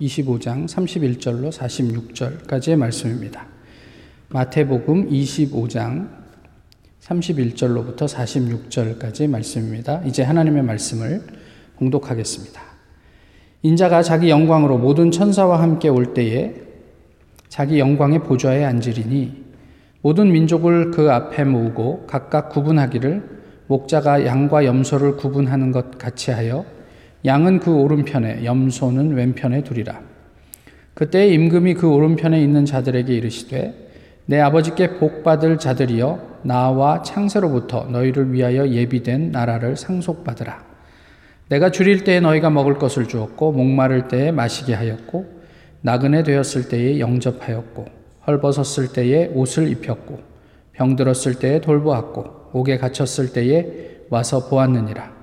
25장 31절로 46절까지의 말씀입니다. 마태복음 25장 31절로부터 46절까지의 말씀입니다. 이제 하나님의 말씀을 공독하겠습니다. 인자가 자기 영광으로 모든 천사와 함께 올 때에 자기 영광의 보좌에 앉으리니 모든 민족을 그 앞에 모으고 각각 구분하기를 목자가 양과 염소를 구분하는 것 같이 하여 양은 그 오른편에 염소는 왼편에 두리라. 그때 임금이 그 오른편에 있는 자들에게 이르시되 내 아버지께 복 받을 자들이여 나와 창세로부터 너희를 위하여 예비된 나라를 상속받으라. 내가 줄일 때에 너희가 먹을 것을 주었고 목마를 때에 마시게 하였고 나그네 되었을 때에 영접하였고 헐벗었을 때에 옷을 입혔고 병들었을 때에 돌보았고 옥에 갇혔을 때에 와서 보았느니라.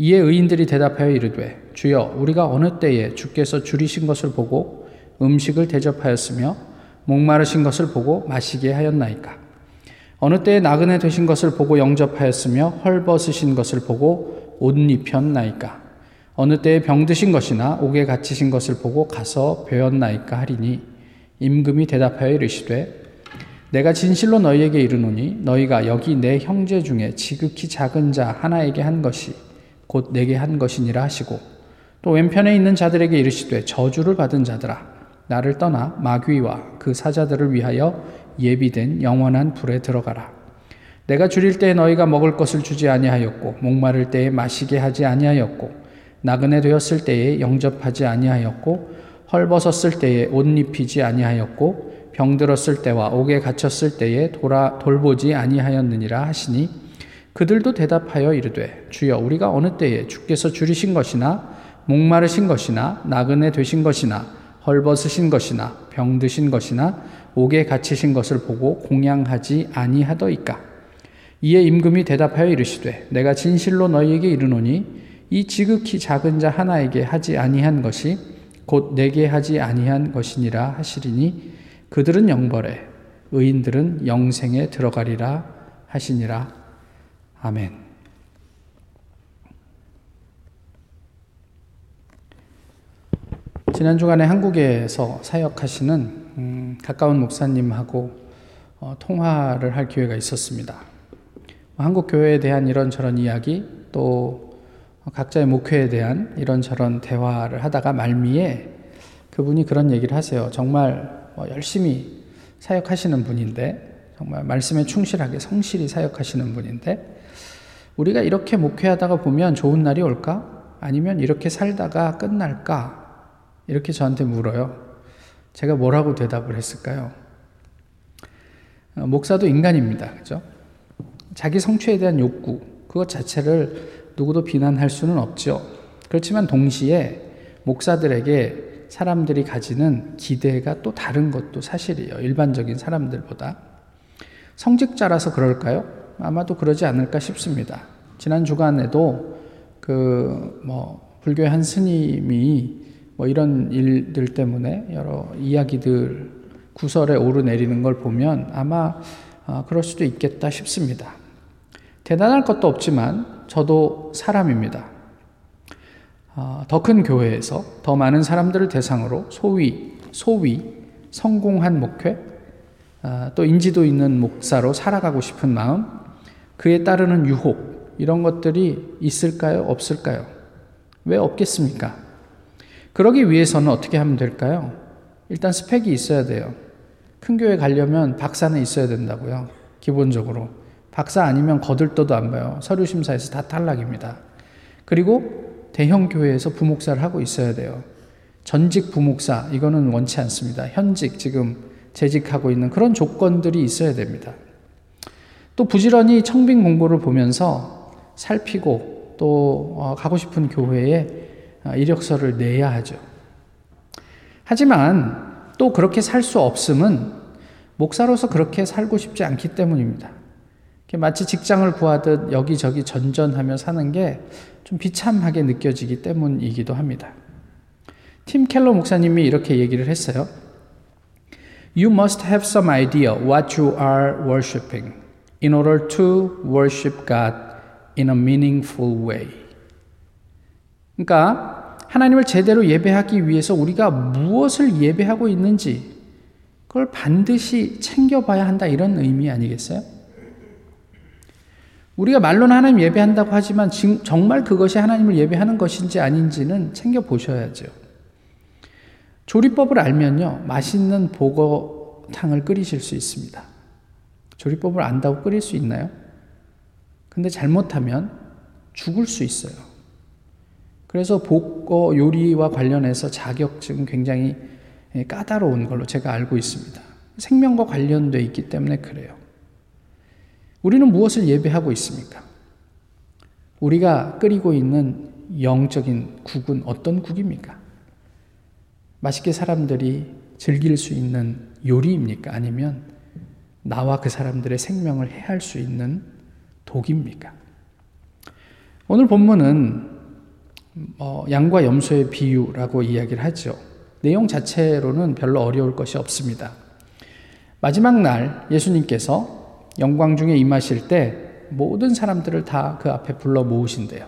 이에 의인들이 대답하여 이르되 주여 우리가 어느 때에 주께서 줄이신 것을 보고 음식을 대접하였으며 목마르신 것을 보고 마시게 하였나이까? 어느 때에 나그네 되신 것을 보고 영접하였으며 헐벗으신 것을 보고 옷 입혔나이까? 어느 때에 병드신 것이나 옥에 갇히신 것을 보고 가서 배웠나이까 하리니 임금이 대답하여 이르시되 내가 진실로 너희에게 이르노니 너희가 여기 내 형제 중에 지극히 작은 자 하나에게 한 것이 곧 내게 한 것이니라 하시고 또 왼편에 있는 자들에게 이르시되 저주를 받은 자들아 나를 떠나 마귀와 그 사자들을 위하여 예비된 영원한 불에 들어가라. 내가 줄일 때에 너희가 먹을 것을 주지 아니하였고 목마를 때에 마시게 하지 아니하였고 나그네 되었을 때에 영접하지 아니하였고 헐벗었을 때에 옷 입히지 아니하였고 병들었을 때와 옥에 갇혔을 때에 돌아 돌보지 아니하였느니라 하시니 그들도 대답하여 이르되 주여 우리가 어느 때에 주께서 줄이신 것이나 목마르신 것이나 나그네 되신 것이나 헐벗으신 것이나 병드신 것이나 옥에 갇히신 것을 보고 공양하지 아니하더이까. 이에 임금이 대답하여 이르시되 내가 진실로 너희에게 이르노니 이 지극히 작은 자 하나에게 하지 아니한 것이 곧 내게 하지 아니한 것이니라 하시리니 그들은 영벌에 의인들은 영생에 들어가리라 하시니라. 아멘. 지난 주간에 한국에서 사역하시는 음, 가까운 목사님하고 어, 통화를 할 기회가 있었습니다. 한국 교회에 대한 이런저런 이야기 또 각자의 목회에 대한 이런저런 대화를 하다가 말미에 그분이 그런 얘기를 하세요. 정말 뭐 열심히 사역하시는 분인데 정말 말씀에 충실하게 성실히 사역하시는 분인데 우리가 이렇게 목회하다가 보면 좋은 날이 올까? 아니면 이렇게 살다가 끝날까? 이렇게 저한테 물어요. 제가 뭐라고 대답을 했을까요? 어, 목사도 인간입니다. 그죠? 자기 성취에 대한 욕구, 그것 자체를 누구도 비난할 수는 없죠. 그렇지만 동시에 목사들에게 사람들이 가지는 기대가 또 다른 것도 사실이에요. 일반적인 사람들보다. 성직자라서 그럴까요? 아마도 그러지 않을까 싶습니다. 지난 주간에도 그 뭐 불교의 한 스님이 뭐 이런 일들 때문에 여러 이야기들 구설에 오르내리는 걸 보면 아마 어, 그럴 수도 있겠다 싶습니다. 대단할 것도 없지만 저도 사람입니다. 어, 더큰 교회에서 더 많은 사람들을 대상으로 소위 소위 성공한 목회 어, 또 인지도 있는 목사로 살아가고 싶은 마음 그에 따르는 유혹 이런 것들이 있을까요? 없을까요? 왜 없겠습니까? 그러기 위해서는 어떻게 하면 될까요? 일단 스펙이 있어야 돼요. 큰 교회 가려면 박사는 있어야 된다고요. 기본적으로. 박사 아니면 거들떠도 안 봐요. 서류 심사에서 다 탈락입니다. 그리고 대형 교회에서 부목사를 하고 있어야 돼요. 전직 부목사, 이거는 원치 않습니다. 현직, 지금 재직하고 있는 그런 조건들이 있어야 됩니다. 또 부지런히 청빙 공고를 보면서 살피고 또 어, 가고 싶은 교회에 아, 이력서를 내야 하죠. 하지만 또 그렇게 살 수 없음은 목사로서 그렇게 살고 싶지 않기 때문입니다. 마치 직장을 구하듯 여기저기 전전하며 사는 게 좀 비참하게 느껴지기 때문이기도 합니다. 팀 켈러 목사님이 이렇게 얘기를 했어요. You must have some idea what you are worshiping in order to worship God in a meaningful way. 그러니까 하나님을 제대로 예배하기 위해서 우리가 무엇을 예배하고 있는지 그걸 반드시 챙겨봐야 한다 이런 의미 아니겠어요? 우리가 말로는 하나님 예배한다고 하지만 정말 그것이 하나님을 예배하는 것인지 아닌지는 챙겨보셔야죠. 조리법을 알면요, 맛있는 보거탕을 끓이실 수 있습니다. 조리법을 안다고 끓일 수 있나요? 근데 잘못하면 죽을 수 있어요. 그래서 복거 요리와 관련해서 자격증 굉장히 까다로운 걸로 제가 알고 있습니다. 생명과 관련돼 있기 때문에 그래요. 우리는 무엇을 예배하고 있습니까? 우리가 끓이고 있는 영적인 국은 어떤 국입니까? 맛있게 사람들이 즐길 수 있는 요리입니까? 아니면 나와 그 사람들의 생명을 해할 수 있는 독입니까? 오늘 본문은 어, 양과 염소의 비유라고 이야기를 하죠. 내용 자체로는 별로 어려울 것이 없습니다. 마지막 날 예수님께서 영광 중에 임하실 때 모든 사람들을 다 그 앞에 불러 모으신대요.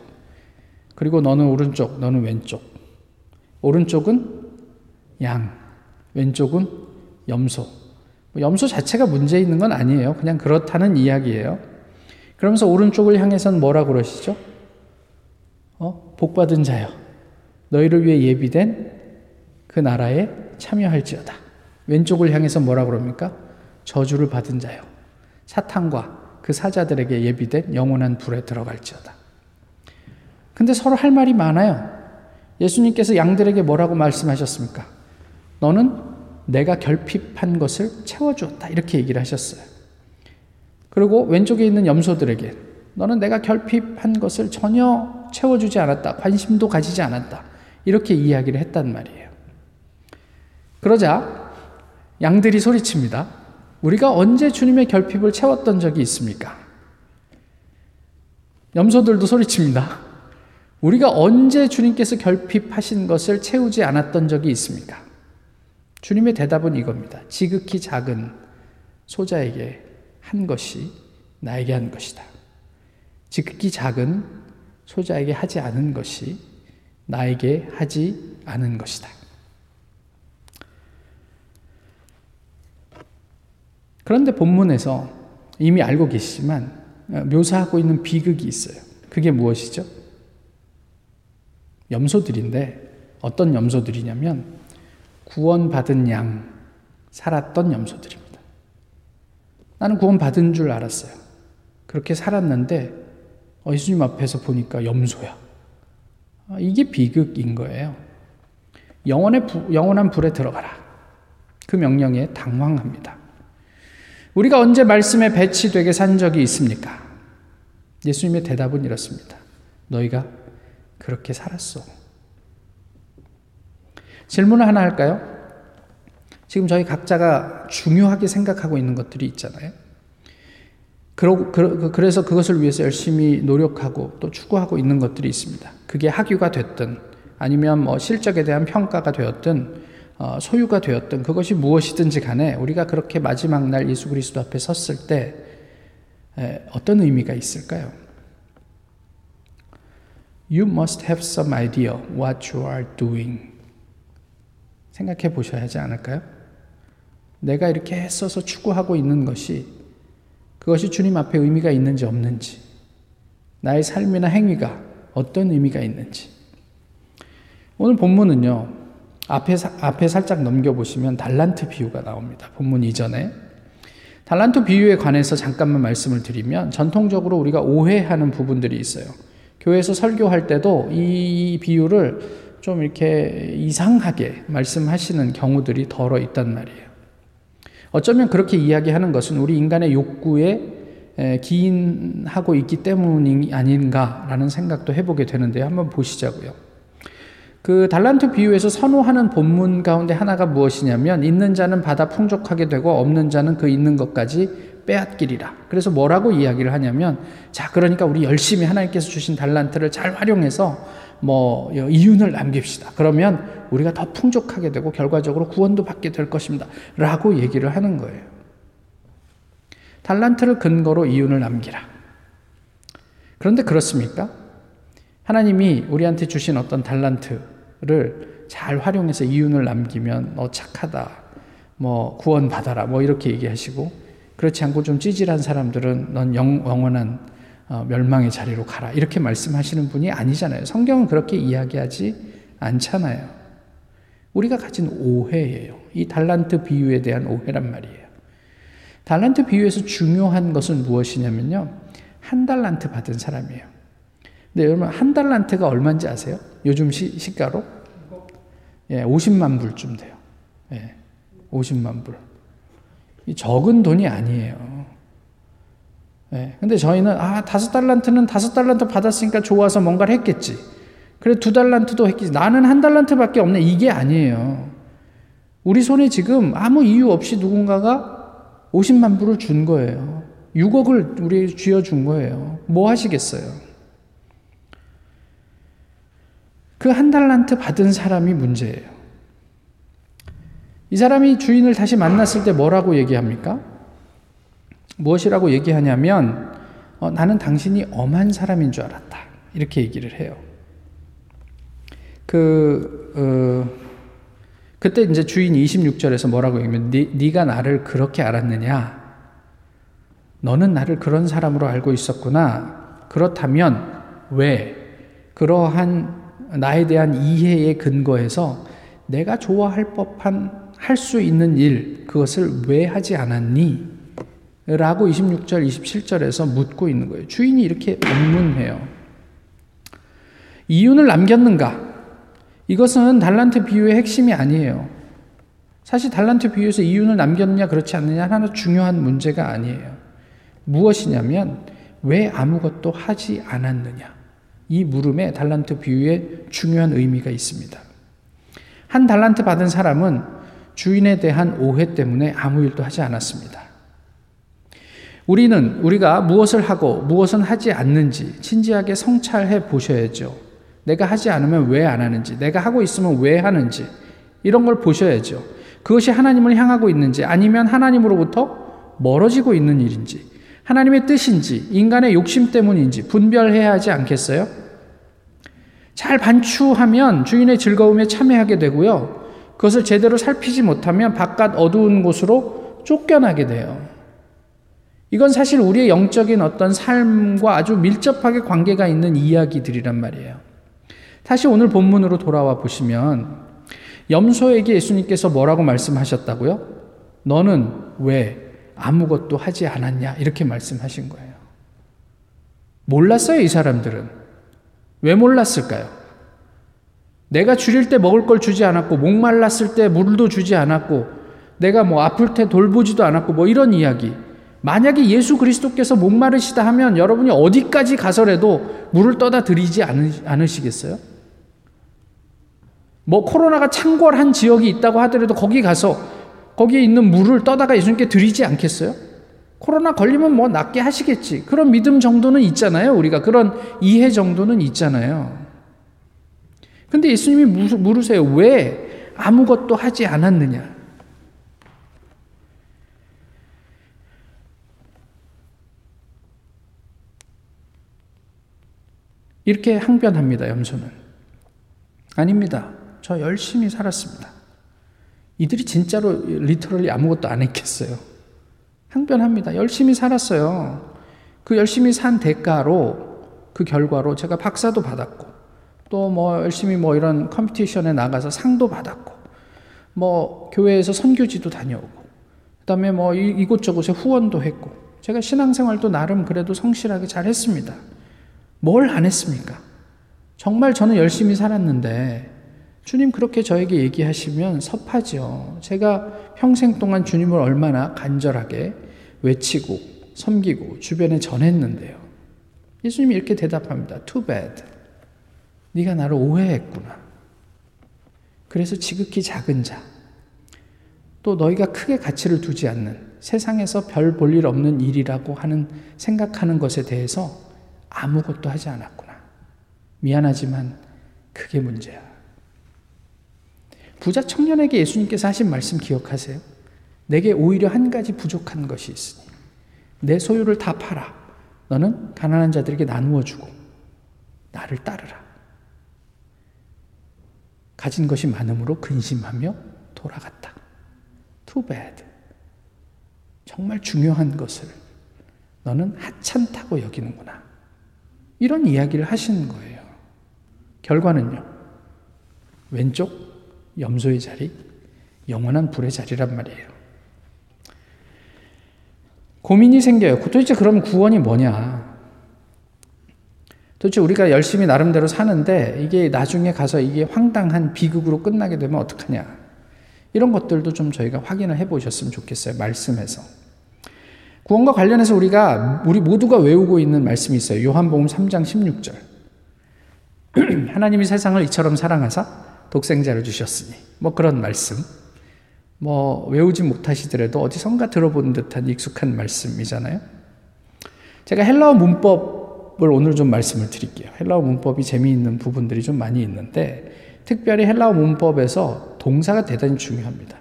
그리고 너는 오른쪽, 너는 왼쪽. 오른쪽은 양, 왼쪽은 염소. 뭐 염소 자체가 문제 있는 건 아니에요. 그냥 그렇다는 이야기예요. 그러면서 오른쪽을 향해선 뭐라 그러시죠? 어? 복받은 자여. 너희를 위해 예비된 그 나라에 참여할지어다. 왼쪽을 향해서 뭐라 그럽니까? 저주를 받은 자여. 사탄과 그 사자들에게 예비된 영원한 불에 들어갈지어다. 근데 서로 할 말이 많아요. 예수님께서 양들에게 뭐라고 말씀하셨습니까? 너는 내가 결핍한 것을 채워주었다. 이렇게 얘기를 하셨어요. 그리고 왼쪽에 있는 염소들에게 너는 내가 결핍한 것을 전혀 채워주지 않았다. 관심도 가지지 않았다. 이렇게 이야기를 했단 말이에요. 그러자 양들이 소리칩니다. 우리가 언제 주님의 결핍을 채웠던 적이 있습니까? 염소들도 소리칩니다. 우리가 언제 주님께서 결핍하신 것을 채우지 않았던 적이 있습니까? 주님의 대답은 이겁니다. 지극히 작은 소자에게 한 것이 나에게 한 것이다. 지극히 작은 소자에게 하지 않은 것이 나에게 하지 않은 것이다. 그런데 본문에서 이미 알고 계시지만 묘사하고 있는 비극이 있어요. 그게 무엇이죠? 염소들인데 어떤 염소들이냐면 구원받은 양, 살았던 염소들입니다. 나는 구원받은 줄 알았어요. 그렇게 살았는데 어, 예수님 앞에서 보니까 염소야. 아, 이게 비극인 거예요. 영원의 부, 영원한 불에 들어가라. 그 명령에 당황합니다. 우리가 언제 말씀에 배치되게 산 적이 있습니까? 예수님의 대답은 이렇습니다. 너희가 그렇게 살았어. 질문을 하나 할까요? 지금 저희 각자가 중요하게 생각하고 있는 것들이 있잖아요. 그, 그래서 그것을 위해서 열심히 노력하고 또 추구하고 있는 것들이 있습니다. 그게 학위가 됐든 아니면 뭐 실적에 대한 평가가 되었든 어, 소유가 되었든 그것이 무엇이든지 간에 우리가 그렇게 마지막 날 예수 그리스도 앞에 섰을 때 어떤 의미가 있을까요? You must have some idea what you are doing. 생각해 보셔야 하지 않을까요? 내가 이렇게 애써서 추구하고 있는 것이 그것이 주님 앞에 의미가 있는지 없는지, 나의 삶이나 행위가 어떤 의미가 있는지. 오늘 본문은요, 앞에, 앞에 살짝 넘겨보시면 달란트 비유가 나옵니다. 본문 이전에. 달란트 비유에 관해서 잠깐만 말씀을 드리면 전통적으로 우리가 오해하는 부분들이 있어요. 교회에서 설교할 때도 이 비유를 좀 이렇게 이상하게 말씀하시는 경우들이 덜어 있단 말이에요. 어쩌면 그렇게 이야기하는 것은 우리 인간의 욕구에 기인하고 있기 때문이 아닌가라는 생각도 해보게 되는데요. 한번 보시자고요. 그 달란트 비유에서 선호하는 본문 가운데 하나가 무엇이냐면 있는 자는 받아 풍족하게 되고 없는 자는 그 있는 것까지 빼앗기리라. 그래서 뭐라고 이야기를 하냐면 자 그러니까 우리 열심히 하나님께서 주신 달란트를 잘 활용해서 뭐 이윤을 남깁시다. 그러면 우리가 더 풍족하게 되고 결과적으로 구원도 받게 될 것입니다. 라고 얘기를 하는 거예요. 달란트를 근거로 이윤을 남기라. 그런데 그렇습니까? 하나님이 우리한테 주신 어떤 달란트, 달란트를 잘 활용해서 이윤을 남기면 너 착하다. 뭐 구원 받아라. 뭐 이렇게 얘기하시고 그렇지 않고 좀 찌질한 사람들은 넌 영, 원한 어, 멸망의 자리로 가라. 이렇게 말씀하시는 분이 아니잖아요. 성경은 그렇게 이야기하지 않잖아요. 우리가 가진 오해예요. 이 달란트 비유에 대한 오해란 말이에요. 달란트 비유에서 중요한 것은 무엇이냐면요. 한 달란트 받은 사람이에요. 근데 여러분, 한 달란트가 얼마인지 아세요? 요즘 시, 시가로? 예, 50만 불쯤 돼요. 예, 50만 불. 적은 돈이 아니에요. 예, 근데 저희는, 아, 다섯 달란트는 다섯 달란트 받았으니까 좋아서 뭔가를 했겠지. 그래, 두 달란트도 했겠지. 나는 한 달란트밖에 없네. 이게 아니에요. 우리 손에 지금 아무 이유 없이 누군가가 50만 불을 준 거예요. 6억을 우리 쥐어 준 거예요. 뭐 하시겠어요? 그 한 달란트 받은 사람이 문제예요. 이 사람이 주인을 다시 만났을 때 뭐라고 얘기합니까? 무엇이라고 얘기하냐면, 어, 나는 당신이 엄한 사람인 줄 알았다. 이렇게 얘기를 해요. 그, 어, 그때 이제 주인이 26절에서 뭐라고 얘기하면, 네, 가 나를 그렇게 알았느냐? 너는 나를 그런 사람으로 알고 있었구나. 그렇다면, 왜? 그러한 나에 대한 이해의 근거에서 내가 좋아할 법한 할 수 있는 일, 그것을 왜 하지 않았니? 라고 26절, 27절에서 묻고 있는 거예요. 주인이 이렇게 반문해요. 이윤을 남겼는가? 이것은 달란트 비유의 핵심이 아니에요. 사실 달란트 비유에서 이윤을 남겼느냐 그렇지 않느냐 하나 중요한 문제가 아니에요. 무엇이냐면 왜 아무것도 하지 않았느냐. 이 물음에 달란트 비유에 중요한 의미가 있습니다. 한 달란트 받은 사람은 주인에 대한 오해 때문에 아무 일도 하지 않았습니다. 우리는 우리가 무엇을 하고 무엇은 하지 않는지 진지하게 성찰해 보셔야죠. 내가 하지 않으면 왜 안 하는지, 내가 하고 있으면 왜 하는지, 이런 걸 보셔야죠. 그것이 하나님을 향하고 있는지, 아니면 하나님으로부터 멀어지고 있는 일인지, 하나님의 뜻인지, 인간의 욕심 때문인지 분별해야 하지 않겠어요? 잘 반추하면 주인의 즐거움에 참여하게 되고요. 그것을 제대로 살피지 못하면 바깥 어두운 곳으로 쫓겨나게 돼요. 이건 사실 우리의 영적인 어떤 삶과 아주 밀접하게 관계가 있는 이야기들이란 말이에요. 다시 오늘 본문으로 돌아와 보시면 염소에게 예수님께서 뭐라고 말씀하셨다고요? 너는 왜 아무것도 하지 않았냐? 이렇게 말씀하신 거예요. 몰랐어요, 이 사람들은. 왜 몰랐을까요? 내가 줄일 때 먹을 걸 주지 않았고, 목말랐을 때 물도 주지 않았고, 내가 뭐 아플 때 돌보지도 않았고, 뭐 이런 이야기. 만약에 예수 그리스도께서 목마르시다 하면 여러분이 어디까지 가서라도 물을 떠다 드리지 않으시겠어요? 뭐 코로나가 창궐한 지역이 있다고 하더라도 거기 가서 거기에 있는 물을 떠다가 예수님께 드리지 않겠어요? 코로나 걸리면 뭐 낫게 하시겠지. 그런 믿음 정도는 있잖아요. 우리가 그런 이해 정도는 있잖아요. 근데 예수님이 물으세요. 왜 아무것도 하지 않았느냐? 이렇게 항변합니다, 염소는. 아닙니다. 저 열심히 살았습니다. 이들이 진짜로 리터럴리 아무것도 안 했겠어요. 항변합니다. 열심히 살았어요. 그 열심히 산 대가로 그 결과로 제가 박사도 받았고 또 뭐 열심히 뭐 이런 컴피티션에 나가서 상도 받았고 뭐 교회에서 선교지도 다녀오고 그다음에 뭐 이곳저곳에 후원도 했고 제가 신앙생활도 나름 그래도 성실하게 잘 했습니다. 뭘 안 했습니까? 정말 저는 열심히 살았는데 주님 그렇게 저에게 얘기하시면 섭하죠. 제가 평생 동안 주님을 얼마나 간절하게 외치고 섬기고 주변에 전했는데요. 예수님이 이렇게 대답합니다. Too bad. 네가 나를 오해했구나. 그래서 지극히 작은 자, 또 너희가 크게 가치를 두지 않는 세상에서 별 볼 일 없는 일이라고 하는 생각하는 것에 대해서 아무것도 하지 않았구나. 미안하지만 그게 문제야. 부자 청년에게 예수님께서 하신 말씀 기억하세요? 내게 오히려 한 가지 부족한 것이 있으니 내 소유를 다 팔아. 너는 가난한 자들에게 나누어 주고 나를 따르라. 가진 것이 많음으로 근심하며 돌아갔다. Too bad. 정말 중요한 것을 너는 하찮다고 여기는구나. 이런 이야기를 하시는 거예요. 결과는요. 왼쪽 염소의 자리, 영원한 불의 자리란 말이에요. 고민이 생겨요. 도대체 그럼 구원이 뭐냐? 도대체 우리가 열심히 나름대로 사는데 이게 나중에 가서 이게 황당한 비극으로 끝나게 되면 어떡하냐? 이런 것들도 좀 저희가 확인을 해 보셨으면 좋겠어요. 말씀에서. 구원과 관련해서 우리가 우리 모두가 외우고 있는 말씀이 있어요. 요한복음 3장 16절. 하나님이 세상을 이처럼 사랑하사 독생자를 주셨으니 뭐 그런 말씀. 뭐 외우지 못하시더라도 어디선가 들어본 듯한 익숙한 말씀이잖아요. 제가 헬라어 문법 을 오늘 좀 말씀을 드릴게요. 헬라어 문법이 재미있는 부분들이 좀 많이 있는데 특별히 헬라어 문법에서 동사가 대단히 중요합니다.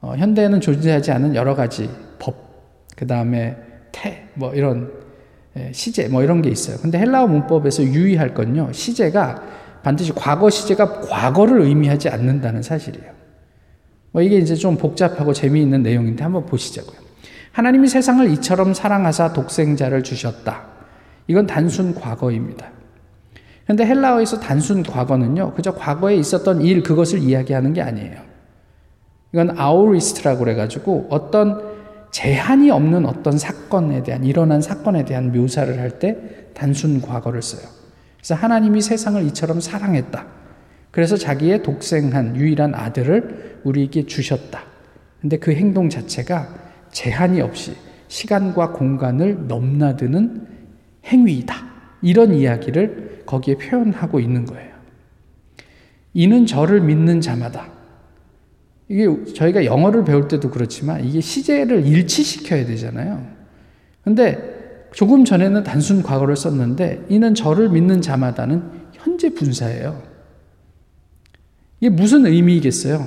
어, 현대에는 존재하지 않은 여러 가지 법, 그 다음에 태, 뭐 이런 예, 시제, 뭐 이런 게 있어요. 근데 헬라어 문법에서 유의할 건요, 시제가 반드시 과거 시제가 과거를 의미하지 않는다는 사실이에요. 뭐 이게 이제 좀 복잡하고 재미있는 내용인데 한번 보시자고요. 하나님이 세상을 이처럼 사랑하사 독생자를 주셨다. 이건 단순 과거입니다. 그런데 헬라어에서 단순 과거는요, 그저 과거에 있었던 일, 그것을 이야기하는 게 아니에요. 이건 아우리스트라고 그래가지고 어떤 제한이 없는 어떤 사건에 대한, 일어난 사건에 대한 묘사를 할 때 단순 과거를 써요. 그래서 하나님이 세상을 이처럼 사랑했다. 그래서 자기의 독생한 유일한 아들을 우리에게 주셨다. 근데 그 행동 자체가 제한이 없이 시간과 공간을 넘나드는 행위이다. 이런 이야기를 거기에 표현하고 있는 거예요. 이는 저를 믿는 자마다. 이게 저희가 영어를 배울 때도 그렇지만 이게 시제를 일치시켜야 되잖아요. 근데 조금 전에는 단순 과거를 썼는데 이는 저를 믿는 자마다는 현재 분사예요. 이게 무슨 의미이겠어요?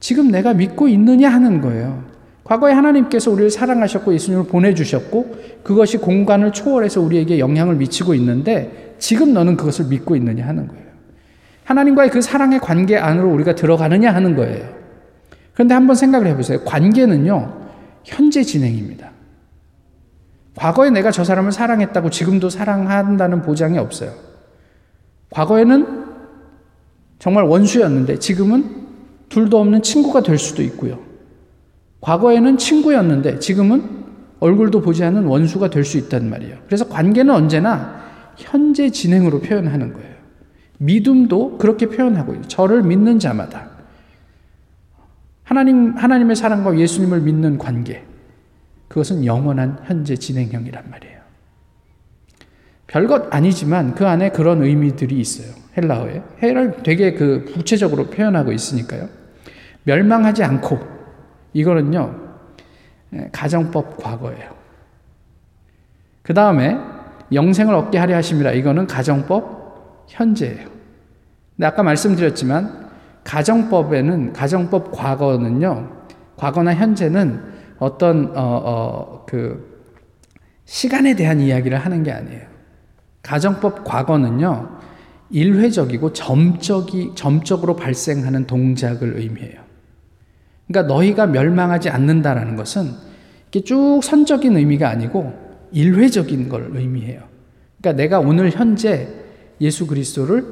지금 내가 믿고 있느냐 하는 거예요. 과거에 하나님께서 우리를 사랑하셨고 예수님을 보내주셨고 그것이 공간을 초월해서 우리에게 영향을 미치고 있는데 지금 너는 그것을 믿고 있느냐 하는 거예요. 하나님과의 그 사랑의 관계 안으로 우리가 들어가느냐 하는 거예요. 그런데 한번 생각을 해보세요. 관계는요, 현재 진행입니다. 과거에 내가 저 사람을 사랑했다고 지금도 사랑한다는 보장이 없어요. 과거에는 정말 원수였는데 지금은 둘도 없는 친구가 될 수도 있고요. 과거에는 친구였는데 지금은 얼굴도 보지 않는 원수가 될 수 있단 말이에요. 그래서 관계는 언제나 현재 진행으로 표현하는 거예요. 믿음도 그렇게 표현하고 있어요. 저를 믿는 자마다. 하나님, 하나님의 사랑과 예수님을 믿는 관계. 그것은 영원한 현재 진행형이란 말이에요. 별것 아니지만 그 안에 그런 의미들이 있어요. 헬라어에. 해를 되게 그 구체적으로 표현하고 있으니까요. 멸망하지 않고 이거는요. 가정법 과거예요. 그 다음에 영생을 얻게 하려 하심이라 이거는 가정법 현재예요. 근데 아까 말씀드렸지만 가정법에는 가정법 과거는요. 과거나 현재는 어떤 어, 어, 그 시간에 대한 이야기를 하는 게 아니에요. 가정법 과거는요, 일회적이고 점적이, 점적으로 발생하는 동작을 의미해요. 그러니까 너희가 멸망하지 않는다라는 것은 이게 쭉 선적인 의미가 아니고 일회적인 걸 의미해요. 그러니까 내가 오늘 현재 예수 그리스도를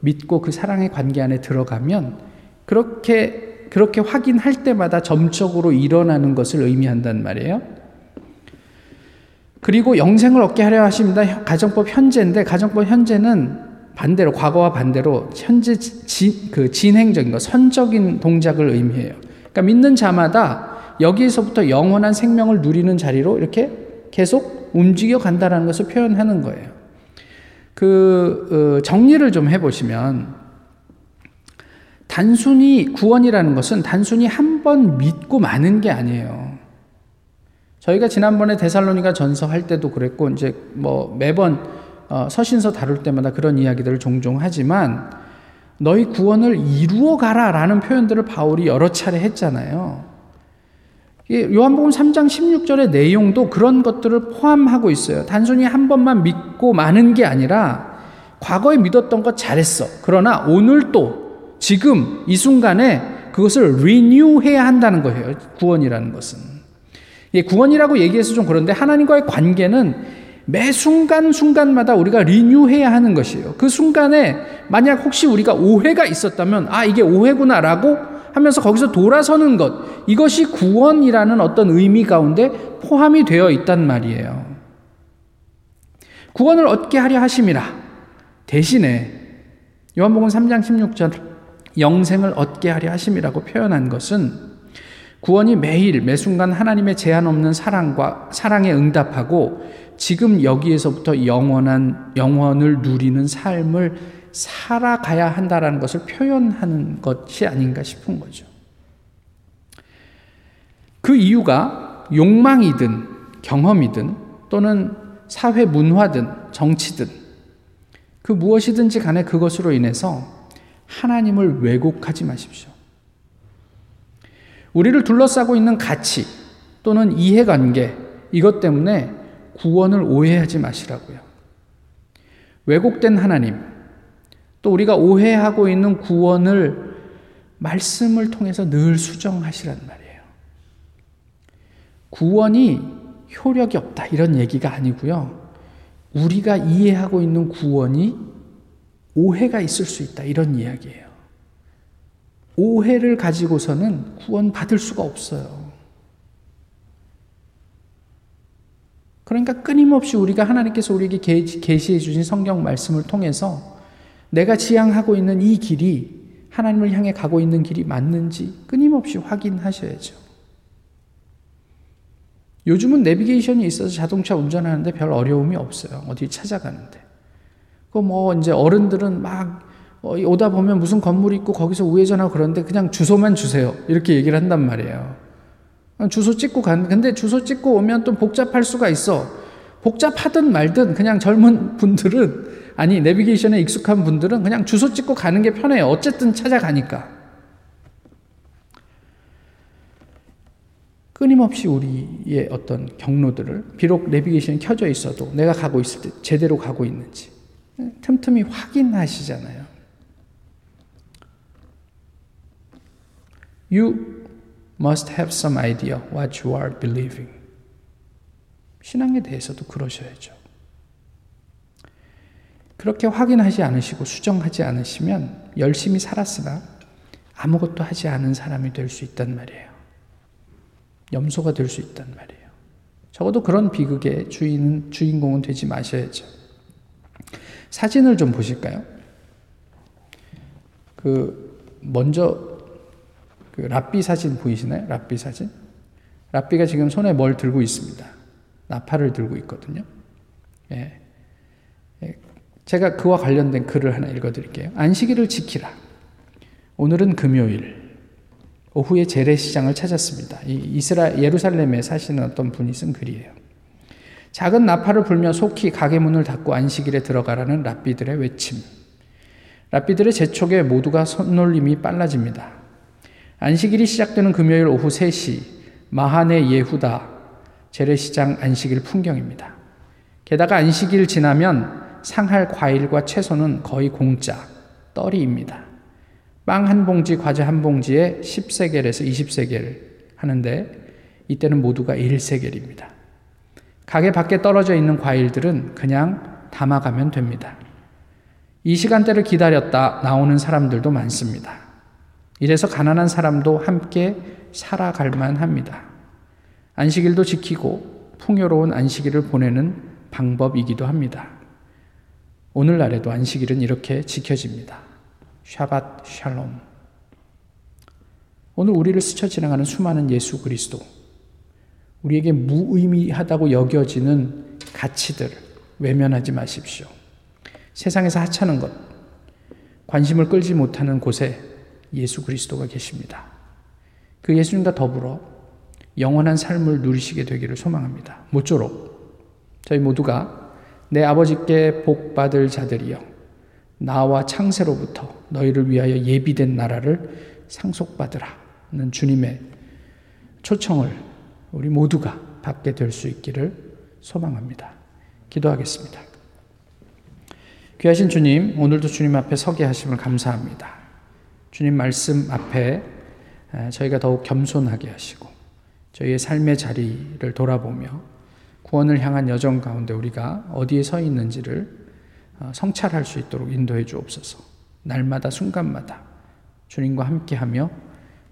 믿고 그 사랑의 관계 안에 들어가면 그렇게 그렇게 확인할 때마다 점적으로 일어나는 것을 의미한단 말이에요. 그리고 영생을 얻게 하려 하십니다. 가정법 현재인데 가정법 현재는 반대로 과거와 반대로 현재 지, 그 진행적인 거 선적인 동작을 의미해요. 그러니까 믿는 자마다 여기에서부터 영원한 생명을 누리는 자리로 이렇게 계속 움직여 간다라는 것을 표현하는 거예요. 그 어, 정리를 좀 해보시면 단순히 구원이라는 것은 단순히 한 번 믿고 마는 게 아니에요. 저희가 지난번에 데살로니가 전서 할 때도 그랬고 이제 뭐 매번 어, 서신서 다룰 때마다 그런 이야기들을 종종 하지만 너희 구원을 이루어 가라 라는 표현들을 바울이 여러 차례 했잖아요. 요한복음 3장 16절의 내용도 그런 것들을 포함하고 있어요. 단순히 한 번만 믿고 마는 게 아니라 과거에 믿었던 것 잘했어. 그러나 오늘 또 지금 이 순간에 그것을 리뉴해야 한다는 거예요. 구원이라는 것은. 예, 구원이라고 얘기해서 좀 그런데 하나님과의 관계는 매 순간순간마다 우리가 리뉴해야 하는 것이에요. 그 순간에 만약 혹시 우리가 오해가 있었다면, 아, 이게 오해구나 라고 하면서 거기서 돌아서는 것, 이것이 구원이라는 어떤 의미 가운데 포함이 되어 있단 말이에요. 구원을 얻게 하려 하심이라. 대신에 요한복음 3장 16절 영생을 얻게 하려 하심이라고 표현한 것은 구원이 매일 매 순간 하나님의 제한 없는 사랑과 사랑에 응답하고 지금 여기에서부터 영원한 영원을 누리는 삶을 살아가야 한다라는 것을 표현하는 것이 아닌가 싶은 거죠. 그 이유가 욕망이든 경험이든 또는 사회 문화든 정치든 그 무엇이든지 간에 그것으로 인해서 하나님을 왜곡하지 마십시오. 우리를 둘러싸고 있는 가치 또는 이해관계 이것 때문에 구원을 오해하지 마시라고요. 왜곡된 하나님, 또 우리가 오해하고 있는 구원을 말씀을 통해서 늘 수정하시란 말이에요. 구원이 효력이 없다 이런 얘기가 아니고요. 우리가 이해하고 있는 구원이 오해가 있을 수 있다 이런 이야기예요. 오해를 가지고서는 구원 받을 수가 없어요. 그러니까 끊임없이 우리가 하나님께서 우리에게 계시해 주신 성경 말씀을 통해서 내가 지향하고 있는 이 길이 하나님을 향해 가고 있는 길이 맞는지 끊임없이 확인하셔야죠. 요즘은 내비게이션이 있어서 자동차 운전하는데 별 어려움이 없어요. 어디 찾아가는데. 그뭐 이제 어른들은 막 어, 오다 보면 무슨 건물 있고 거기서 우회전하고 그러는데 그냥 주소만 주세요. 이렇게 얘기를 한단 말이에요. 주소 찍고 간, 근데 주소 찍고 오면 또 복잡할 수가 있어. 복잡하든 말든 그냥 젊은 분들은, 아니, 내비게이션에 익숙한 분들은 그냥 주소 찍고 가는 게 편해요. 어쨌든 찾아가니까. 끊임없이 우리의 어떤 경로들을, 비록 내비게이션이 켜져 있어도 내가 가고 있을 때 제대로 가고 있는지, 틈틈이 확인하시잖아요. You must have some idea what you are believing. 신앙에 대해서도 그러셔야죠. 그렇게 확인하지 않으시고 수정하지 않으시면 열심히 살았으나 아무것도 하지 않은 사람이 될 수 있단 말이에요. 염소가 될 수 있단 말이에요. 적어도 그런 비극의 주인, 주인공은 되지 마셔야죠. 사진을 좀 보실까요? 그, 먼저 그 랍비 사진 보이시나요? 랍비 사진? 랍비가 지금 손에 뭘 들고 있습니다. 나팔을 들고 있거든요. 예. 예. 제가 그와 관련된 글을 하나 읽어드릴게요. 안식일을 지키라. 오늘은 금요일. 오후에 재래시장을 찾았습니다. 이 이스라 예루살렘에 사시는 어떤 분이 쓴 글이에요. 작은 나팔을 불며 속히 가게 문을 닫고 안식일에 들어가라는 랍비들의 외침. 랍비들의 재촉에 모두가 손놀림이 빨라집니다. 안식일이 시작되는 금요일 오후 3시 마하네 예후다 재래시장 안식일 풍경입니다. 게다가 안식일 지나면 상할 과일과 채소는 거의 공짜 떨이입니다. 빵 한 봉지, 과자 한 봉지에 10세겔에서 20세겔 하는데 이때는 모두가 1세겔입니다. 가게 밖에 떨어져 있는 과일들은 그냥 담아가면 됩니다. 이 시간대를 기다렸다 나오는 사람들도 많습니다. 이래서 가난한 사람도 함께 살아갈 만합니다. 안식일도 지키고 풍요로운 안식일을 보내는 방법이기도 합니다. 오늘날에도 안식일은 이렇게 지켜집니다. 샤밧 샬롬. 오늘 우리를 스쳐 지나가는 수많은 예수 그리스도, 우리에게 무의미하다고 여겨지는 가치들 외면하지 마십시오. 세상에서 하찮은 것, 관심을 끌지 못하는 곳에 예수 그리스도가 계십니다. 그 예수님과 더불어 영원한 삶을 누리시게 되기를 소망합니다. 모쪼록 저희 모두가 내 아버지께 복 받을 자들이여 나와 창세로부터 너희를 위하여 예비된 나라를 상속받으라는 주님의 초청을 우리 모두가 받게 될 수 있기를 소망합니다. 기도하겠습니다. 귀하신 주님, 오늘도 주님 앞에 서게 하심을 감사합니다. 주님 말씀 앞에 저희가 더욱 겸손하게 하시고 저희의 삶의 자리를 돌아보며 구원을 향한 여정 가운데 우리가 어디에 서 있는지를 어, 성찰할 수 있도록 인도해 주옵소서. 날마다 순간마다 주님과 함께하며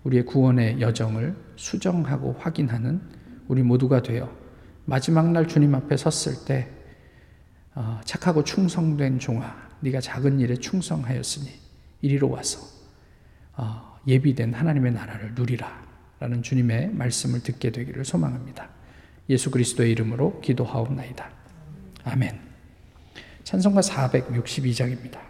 우리의 구원의 여정을 수정하고 확인하는 우리 모두가 되어 마지막 날 주님 앞에 섰을 때 어, 착하고 충성된 종아, 네가 작은 일에 충성하였으니 이리로 와서 어, 예비된 하나님의 나라를 누리라라는 주님의 말씀을 듣게 되기를 소망합니다. 예수 그리스도의 이름으로 기도하옵나이다. 아멘. 찬송가 462장입니다.